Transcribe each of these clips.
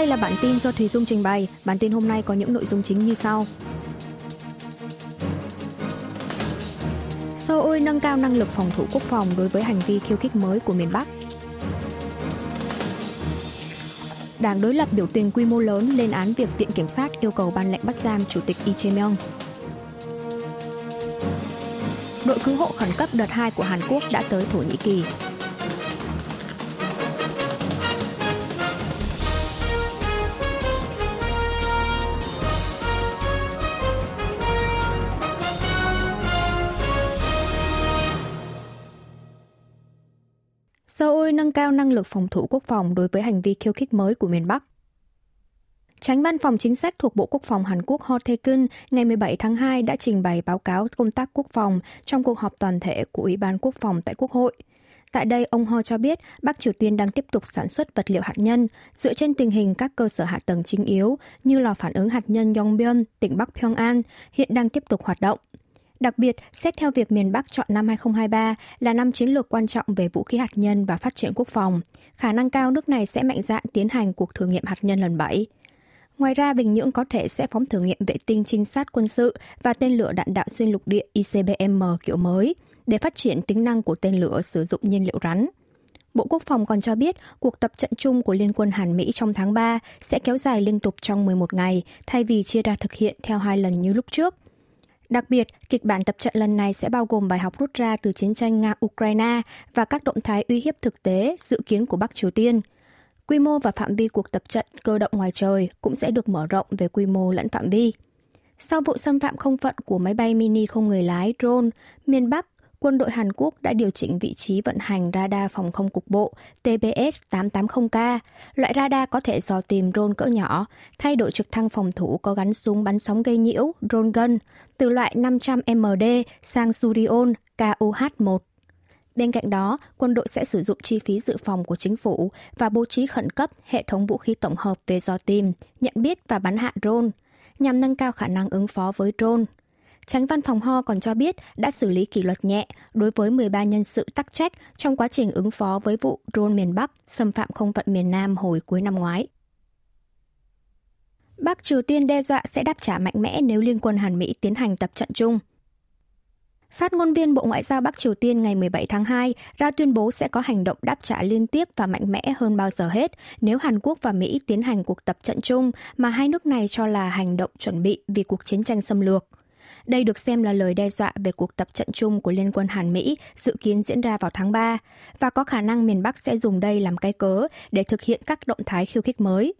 đây là bản tin do Thùy Dung trình bày. Bản tin hôm nay có những nội dung chính như sau. Seoul nâng cao năng lực phòng thủ quốc phòng đối với hành vi khiêu khích mới của miền Bắc. Đảng đối lập biểu tình quy mô lớn lên án việc Viện Kiểm sát yêu cầu ban lệnh bắt giam Chủ tịch Lee Jae-myung. Đội cứu hộ khẩn cấp đợt 2 của Hàn Quốc đã tới Thổ Nhĩ Kỳ. Seoul nâng cao năng lực phòng thủ quốc phòng đối với hành vi khiêu khích mới của miền Bắc. Tránh văn phòng chính sách thuộc Bộ Quốc phòng Hàn Quốc Ho Tae-kun ngày 17 tháng 2 đã trình bày báo cáo công tác quốc phòng trong cuộc họp toàn thể của Ủy ban Quốc phòng tại Quốc hội. Tại đây, ông Ho cho biết Bắc Triều Tiên đang tiếp tục sản xuất vật liệu hạt nhân dựa trên tình hình các cơ sở hạ tầng chính yếu như lò phản ứng hạt nhân Yongbyon, tỉnh Bắc Pyongan, hiện đang tiếp tục hoạt động. Đặc biệt, xét theo việc miền Bắc chọn năm 2023 là năm chiến lược quan trọng về vũ khí hạt nhân và phát triển quốc phòng, khả năng cao nước này sẽ mạnh dạn tiến hành cuộc thử nghiệm hạt nhân lần 7. Ngoài ra, Bình Nhưỡng có thể sẽ phóng thử nghiệm vệ tinh trinh sát quân sự và tên lửa đạn đạo xuyên lục địa ICBM kiểu mới để phát triển tính năng của tên lửa sử dụng nhiên liệu rắn. Bộ Quốc phòng còn cho biết cuộc tập trận chung của Liên quân Hàn Mỹ trong tháng 3 sẽ kéo dài liên tục trong 11 ngày thay vì chia ra thực hiện theo hai lần như lúc trước – Đặc biệt, kịch bản tập trận lần này sẽ bao gồm bài học rút ra từ chiến tranh Nga-Ukraine và các động thái uy hiếp thực tế dự kiến của Bắc Triều Tiên. Quy mô và phạm vi cuộc tập trận cơ động ngoài trời cũng sẽ được mở rộng về quy mô lẫn phạm vi. Sau vụ xâm phạm không phận của máy bay mini không người lái drone, miền Bắc quân đội Hàn Quốc đã điều chỉnh vị trí vận hành radar phòng không cục bộ TBS-880K. Loại radar có thể dò tìm drone cỡ nhỏ, thay đổi trực thăng phòng thủ có gắn súng bắn sóng gây nhiễu, drone gun, từ loại 500MD sang Surion KUH-1. Bên cạnh đó, quân đội sẽ sử dụng chi phí dự phòng của chính phủ và bố trí khẩn cấp hệ thống vũ khí tổng hợp về dò tìm, nhận biết và bắn hạ drone, nhằm nâng cao khả năng ứng phó với drone. Tránh văn phòng Ho còn cho biết đã xử lý kỷ luật nhẹ đối với 13 nhân sự tắc trách trong quá trình ứng phó với vụ drone miền Bắc xâm phạm không phận miền Nam hồi cuối năm ngoái. Bắc Triều Tiên đe dọa sẽ đáp trả mạnh mẽ nếu Liên quân Hàn Mỹ tiến hành tập trận chung. Phát ngôn viên Bộ Ngoại giao Bắc Triều Tiên ngày 17 tháng 2 ra tuyên bố sẽ có hành động đáp trả liên tiếp và mạnh mẽ hơn bao giờ hết nếu Hàn Quốc và Mỹ tiến hành cuộc tập trận chung mà hai nước này cho là hành động chuẩn bị vì cuộc chiến tranh xâm lược. Đây được xem là lời đe dọa về cuộc tập trận chung của Liên quân Hàn Mỹ dự kiến diễn ra vào tháng 3 và có khả năng miền Bắc sẽ dùng đây làm cái cớ để thực hiện các động thái khiêu khích mới.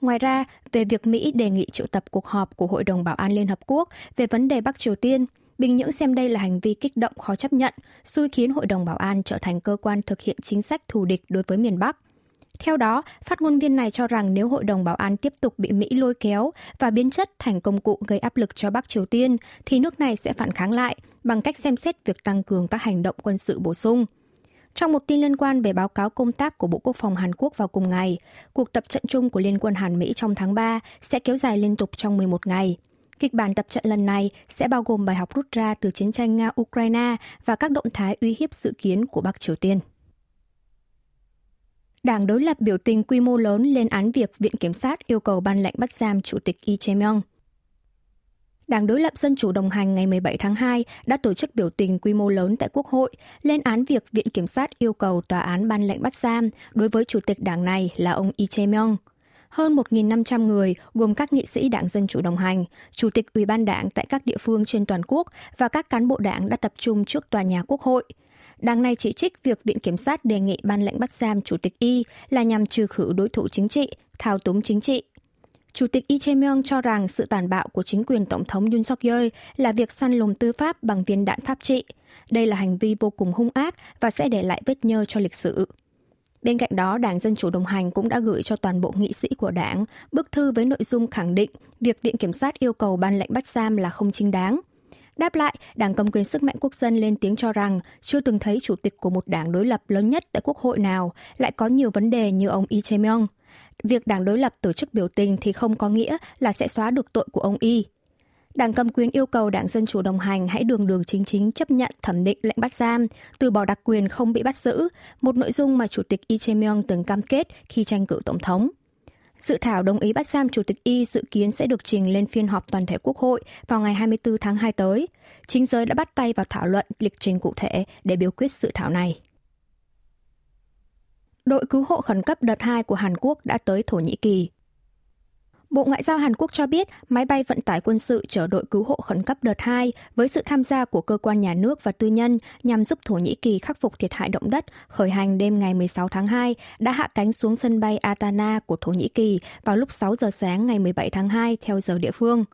Ngoài ra, về việc Mỹ đề nghị triệu tập cuộc họp của Hội đồng Bảo an Liên Hợp Quốc về vấn đề Bắc Triều Tiên, Bình Nhưỡng xem đây là hành vi kích động khó chấp nhận, xui khiến Hội đồng Bảo an trở thành cơ quan thực hiện chính sách thù địch đối với miền Bắc. Theo đó, phát ngôn viên này cho rằng nếu Hội đồng Bảo an tiếp tục bị Mỹ lôi kéo và biến chất thành công cụ gây áp lực cho Bắc Triều Tiên, thì nước này sẽ phản kháng lại bằng cách xem xét việc tăng cường các hành động quân sự bổ sung. Trong một tin liên quan về báo cáo công tác của Bộ Quốc phòng Hàn Quốc vào cùng ngày, cuộc tập trận chung của Liên quân Hàn Mỹ trong tháng 3 sẽ kéo dài liên tục trong 11 ngày. Kịch bản tập trận lần này sẽ bao gồm bài học rút ra từ chiến tranh Nga-Ukraine và các động thái uy hiếp dự kiến của Bắc Triều Tiên. Đảng đối lập biểu tình quy mô lớn lên án việc Viện Kiểm sát yêu cầu ban lệnh bắt giam Chủ tịch Lee Jae-myung. Đảng đối lập Dân chủ đồng hành ngày 17 tháng 2 đã tổ chức biểu tình quy mô lớn tại Quốc hội, lên án việc Viện Kiểm sát yêu cầu tòa án ban lệnh bắt giam đối với chủ tịch đảng này là ông Lee Jae-myung. Hơn 1.500 người, gồm các nghị sĩ đảng Dân chủ đồng hành, chủ tịch ủy ban đảng tại các địa phương trên toàn quốc và các cán bộ đảng đã tập trung trước tòa nhà Quốc hội – Đảng này chỉ trích việc Viện Kiểm sát đề nghị ban lệnh bắt giam Chủ tịch Y là nhằm trừ khử đối thủ chính trị, thao túng chính trị. Chủ tịch Lee Jae-myung cho rằng sự tàn bạo của chính quyền Tổng thống Yoon suk yeol là việc săn lùng tư pháp bằng viên đạn pháp trị. Đây là hành vi vô cùng hung ác và sẽ để lại vết nhơ cho lịch sử. Bên cạnh đó, Đảng Dân Chủ đồng hành cũng đã gửi cho toàn bộ nghị sĩ của đảng bức thư với nội dung khẳng định việc Viện Kiểm sát yêu cầu ban lệnh bắt giam là không chính đáng. Đáp lại, Đảng Cầm quyền Sức mạnh Quốc dân lên tiếng cho rằng chưa từng thấy chủ tịch của một đảng đối lập lớn nhất tại Quốc hội nào lại có nhiều vấn đề như ông Lee Jae-myung. Việc đảng đối lập tổ chức biểu tình thì không có nghĩa là sẽ xóa được tội của ông Y. Đảng cầm quyền yêu cầu Đảng Dân Chủ đồng hành hãy đường đường chính chính chấp nhận thẩm định lệnh bắt giam, từ bỏ đặc quyền không bị bắt giữ, một nội dung mà Chủ tịch Lee Jae-myung từng cam kết khi tranh cử tổng thống. Dự thảo đồng ý bắt giam Chủ tịch Y dự kiến sẽ được trình lên phiên họp toàn thể Quốc hội vào ngày 24 tháng 2 tới. Chính giới đã bắt tay vào thảo luận lịch trình cụ thể để biểu quyết dự thảo này. Đội cứu hộ khẩn cấp đợt 2 của Hàn Quốc đã tới Thổ Nhĩ Kỳ. Bộ Ngoại giao Hàn Quốc cho biết máy bay vận tải quân sự chở đội cứu hộ khẩn cấp đợt 2 với sự tham gia của cơ quan nhà nước và tư nhân nhằm giúp Thổ Nhĩ Kỳ khắc phục thiệt hại động đất khởi hành đêm ngày 16 tháng 2 đã hạ cánh xuống sân bay Atana của Thổ Nhĩ Kỳ vào lúc 6 giờ sáng ngày 17 tháng 2 theo giờ địa phương.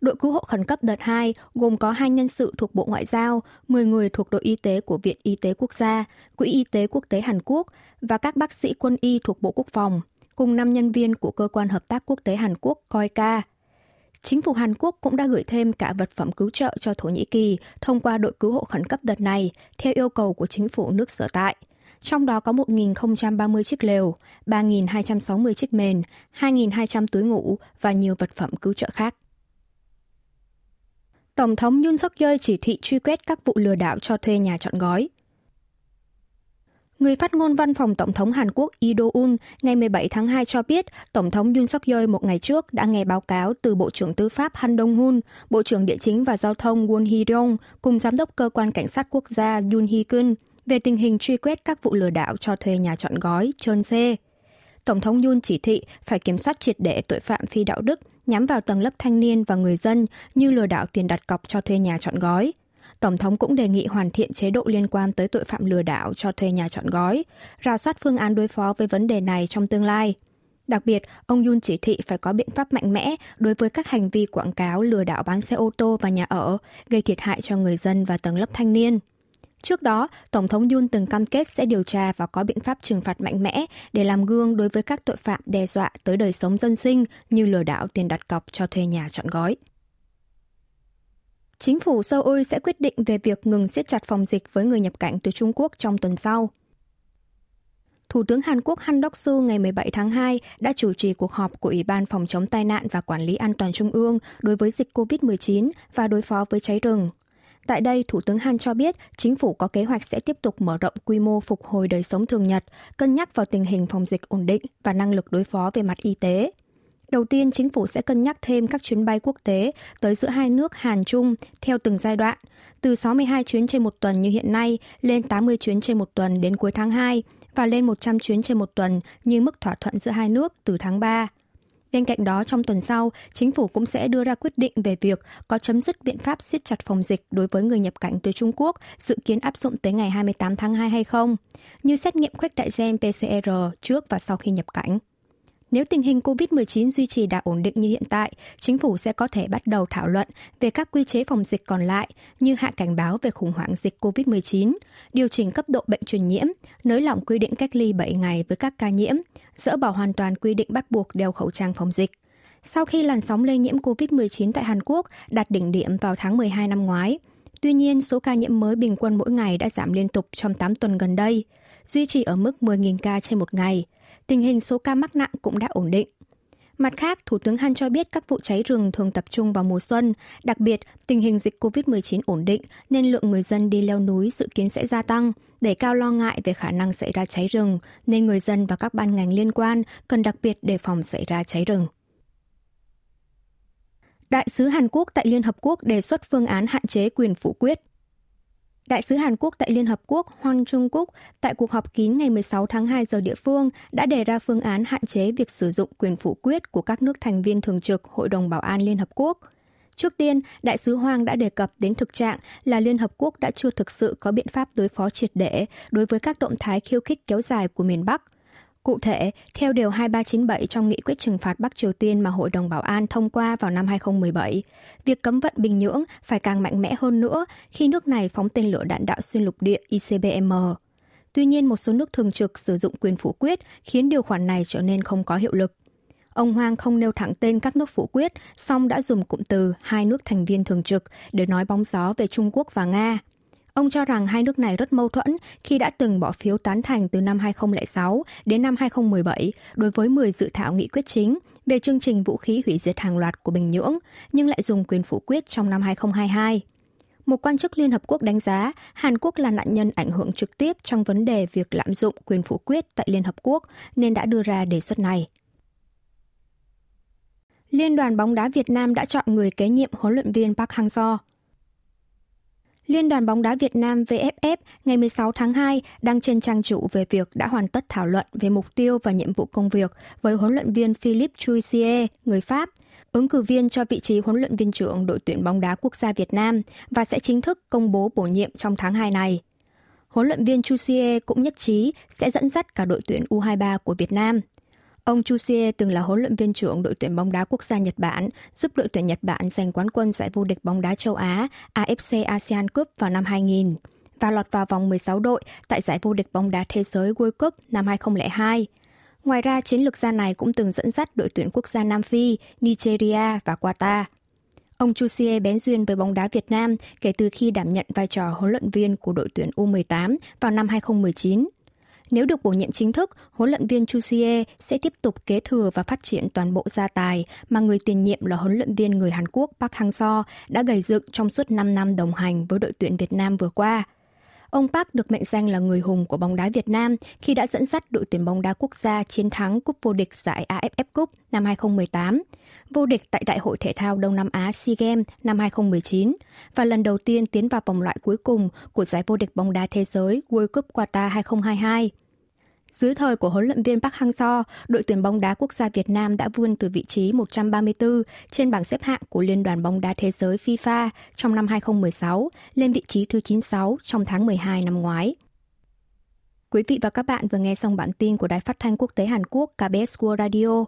Đội cứu hộ khẩn cấp đợt 2 gồm có hai nhân sự thuộc Bộ Ngoại giao, 10 người thuộc đội y tế của Viện Y tế Quốc gia, Quỹ Y tế Quốc tế Hàn Quốc và các bác sĩ quân y thuộc Bộ Quốc phòng cùng 5 nhân viên của Cơ quan Hợp tác Quốc tế Hàn Quốc COICA. Chính phủ Hàn Quốc cũng đã gửi thêm cả vật phẩm cứu trợ cho Thổ Nhĩ Kỳ thông qua đội cứu hộ khẩn cấp đợt này theo yêu cầu của chính phủ nước sở tại. Trong đó có 1.030 chiếc lều, 3.260 chiếc mền, 2.200 túi ngủ và nhiều vật phẩm cứu trợ khác. Tổng thống Yoon suk yeol chỉ thị truy quét các vụ lừa đảo cho thuê nhà chọn gói. Người phát ngôn văn phòng Tổng thống Hàn Quốc Lee Do-un ngày 17 tháng 2 cho biết Tổng thống Yoon suk yeol một ngày trước đã nghe báo cáo từ Bộ trưởng Tư pháp Han Dong-hun, Bộ trưởng Địa chính và Giao thông Won Hee-ryong cùng Giám đốc Cơ quan Cảnh sát Quốc gia Yoon Hee-kun về tình hình truy quét các vụ lừa đảo cho thuê nhà chọn gói, trơn xê. Tổng thống Yoon chỉ thị phải kiểm soát triệt để tội phạm phi đạo đức nhắm vào tầng lớp thanh niên và người dân như lừa đảo tiền đặt cọc cho thuê nhà chọn gói. Tổng thống cũng đề nghị hoàn thiện chế độ liên quan tới tội phạm lừa đảo cho thuê nhà chọn gói, rà soát phương án đối phó với vấn đề này trong tương lai. Đặc biệt, ông Yun chỉ thị phải có biện pháp mạnh mẽ đối với các hành vi quảng cáo lừa đảo bán xe ô tô và nhà ở, gây thiệt hại cho người dân và tầng lớp thanh niên. Trước đó, Tổng thống Yun từng cam kết sẽ điều tra và có biện pháp trừng phạt mạnh mẽ để làm gương đối với các tội phạm đe dọa tới đời sống dân sinh như lừa đảo tiền đặt cọc cho thuê nhà chọn gói. Chính phủ Seoul sẽ quyết định về việc ngừng siết chặt phòng dịch với người nhập cảnh từ Trung Quốc trong tuần sau. Thủ tướng Hàn Quốc Han Đốc-su ngày 17 tháng 2 đã chủ trì cuộc họp của Ủy ban Phòng chống tai nạn và Quản lý An toàn Trung ương đối với dịch COVID-19 và đối phó với cháy rừng. Tại đây, Thủ tướng Han cho biết chính phủ có kế hoạch sẽ tiếp tục mở rộng quy mô phục hồi đời sống thường nhật, cân nhắc vào tình hình phòng dịch ổn định và năng lực đối phó về mặt y tế. Đầu tiên, chính phủ sẽ cân nhắc thêm các chuyến bay quốc tế tới giữa hai nước Hàn Trung theo từng giai đoạn, từ 62 chuyến trên một tuần như hiện nay lên 80 chuyến trên một tuần đến cuối tháng 2 và lên 100 chuyến trên một tuần như mức thỏa thuận giữa hai nước từ tháng 3. Bên cạnh đó, trong tuần sau, chính phủ cũng sẽ đưa ra quyết định về việc có chấm dứt biện pháp siết chặt phòng dịch đối với người nhập cảnh từ Trung Quốc, dự kiến áp dụng tới ngày 28 tháng 2 hay không, như xét nghiệm khuếch đại gen PCR trước và sau khi nhập cảnh. Nếu tình hình COVID-19 duy trì đã ổn định như hiện tại, chính phủ sẽ có thể bắt đầu thảo luận về các quy chế phòng dịch còn lại như hạ cảnh báo về khủng hoảng dịch COVID-19, điều chỉnh cấp độ bệnh truyền nhiễm, nới lỏng quy định cách ly 7 ngày với các ca nhiễm, dỡ bỏ hoàn toàn quy định bắt buộc đeo khẩu trang phòng dịch. Sau khi làn sóng lây nhiễm COVID-19 tại Hàn Quốc đạt đỉnh điểm vào tháng 12 năm ngoái, Tuy nhiên, số ca nhiễm mới bình quân mỗi ngày đã giảm liên tục trong 8 tuần gần đây, duy trì ở mức 10.000 ca trên một ngày – tình hình số ca mắc nặng cũng đã ổn định. Mặt khác, Thủ tướng Han cho biết các vụ cháy rừng thường tập trung vào mùa xuân, đặc biệt tình hình dịch COVID-19 ổn định nên lượng người dân đi leo núi dự kiến sẽ gia tăng, đẩy cao lo ngại về khả năng xảy ra cháy rừng, nên người dân và các ban ngành liên quan cần đặc biệt đề phòng xảy ra cháy rừng. Đại sứ Hàn Quốc tại Liên Hợp Quốc đề xuất phương án hạn chế quyền phủ quyết. Đại sứ Hàn Quốc tại Liên Hợp Quốc Hwan Trung Quốc tại cuộc họp kín ngày 16 tháng 2 giờ địa phương đã đề ra phương án hạn chế việc sử dụng quyền phủ quyết của các nước thành viên thường trực Hội đồng Bảo an Liên Hợp Quốc. Trước tiên, Đại sứ Hoàng đã đề cập đến thực trạng là Liên Hợp Quốc đã chưa thực sự có biện pháp đối phó triệt để đối với các động thái khiêu khích kéo dài của miền Bắc – Cụ thể, theo Điều 2397 trong nghị quyết trừng phạt Bắc Triều Tiên mà Hội đồng Bảo an thông qua vào năm 2017, việc cấm vận Bình Nhưỡng phải càng mạnh mẽ hơn nữa khi nước này phóng tên lửa đạn đạo xuyên lục địa ICBM. Tuy nhiên, một số nước thường trực sử dụng quyền phủ quyết khiến điều khoản này trở nên không có hiệu lực. Ông Hoang không nêu thẳng tên các nước phủ quyết, song đã dùng cụm từ hai nước thành viên thường trực để nói bóng gió về Trung Quốc và Nga – Ông cho rằng hai nước này rất mâu thuẫn khi đã từng bỏ phiếu tán thành từ năm 2006 đến năm 2017 đối với 10 dự thảo nghị quyết chính về chương trình vũ khí hủy diệt hàng loạt của Bình Nhưỡng, nhưng lại dùng quyền phủ quyết trong năm 2022. Một quan chức Liên Hợp Quốc đánh giá Hàn Quốc là nạn nhân ảnh hưởng trực tiếp trong vấn đề việc lạm dụng quyền phủ quyết tại Liên Hợp Quốc nên đã đưa ra đề xuất này. Liên đoàn bóng đá Việt Nam đã chọn người kế nhiệm huấn luyện viên Park Hang-seo. Liên đoàn bóng đá Việt Nam VFF ngày 16 tháng 2 đăng trên trang chủ về việc đã hoàn tất thảo luận về mục tiêu và nhiệm vụ công việc với huấn luyện viên Philippe Chuisier, người Pháp, ứng cử viên cho vị trí huấn luyện viên trưởng đội tuyển bóng đá quốc gia Việt Nam và sẽ chính thức công bố bổ nhiệm trong tháng 2 này. Huấn luyện viên Chuisier cũng nhất trí sẽ dẫn dắt cả đội tuyển U23 của Việt Nam. Ông Chusie từng là huấn luyện viên trưởng đội tuyển bóng đá quốc gia Nhật Bản, giúp đội tuyển Nhật Bản giành quán quân giải vô địch bóng đá châu Á AFC ASEAN Cup vào năm 2000 và lọt vào vòng 16 đội tại giải vô địch bóng đá thế giới World Cup năm 2002. Ngoài ra, chiến lược gia này cũng từng dẫn dắt đội tuyển quốc gia Nam Phi, Nigeria và Qatar. Ông Chusie bén duyên với bóng đá Việt Nam kể từ khi đảm nhận vai trò huấn luyện viên của đội tuyển U18 vào năm 2019. Nếu được bổ nhiệm chính thức, huấn luyện viên Chusie sẽ tiếp tục kế thừa và phát triển toàn bộ gia tài mà người tiền nhiệm là huấn luyện viên người Hàn Quốc Park Hang-seo đã gầy dựng trong suốt 5 năm đồng hành với đội tuyển Việt Nam vừa qua. Ông Park được mệnh danh là người hùng của bóng đá Việt Nam khi đã dẫn dắt đội tuyển bóng đá quốc gia chiến thắng cúp vô địch giải AFF Cup năm 2018, vô địch tại Đại hội Thể thao Đông Nam Á SEA Games năm 2019 và lần đầu tiên tiến vào vòng loại cuối cùng của giải vô địch bóng đá thế giới World Cup Qatar 2022. Dưới thời của huấn luyện viên Park Hang-seo, đội tuyển bóng đá quốc gia Việt Nam đã vươn từ vị trí 134 trên bảng xếp hạng của Liên đoàn bóng đá thế giới FIFA trong năm 2016 lên vị trí thứ 96 trong tháng 12 năm ngoái. Quý vị và các bạn vừa nghe xong bản tin của Đài Phát thanh Quốc tế Hàn Quốc KBS World Radio.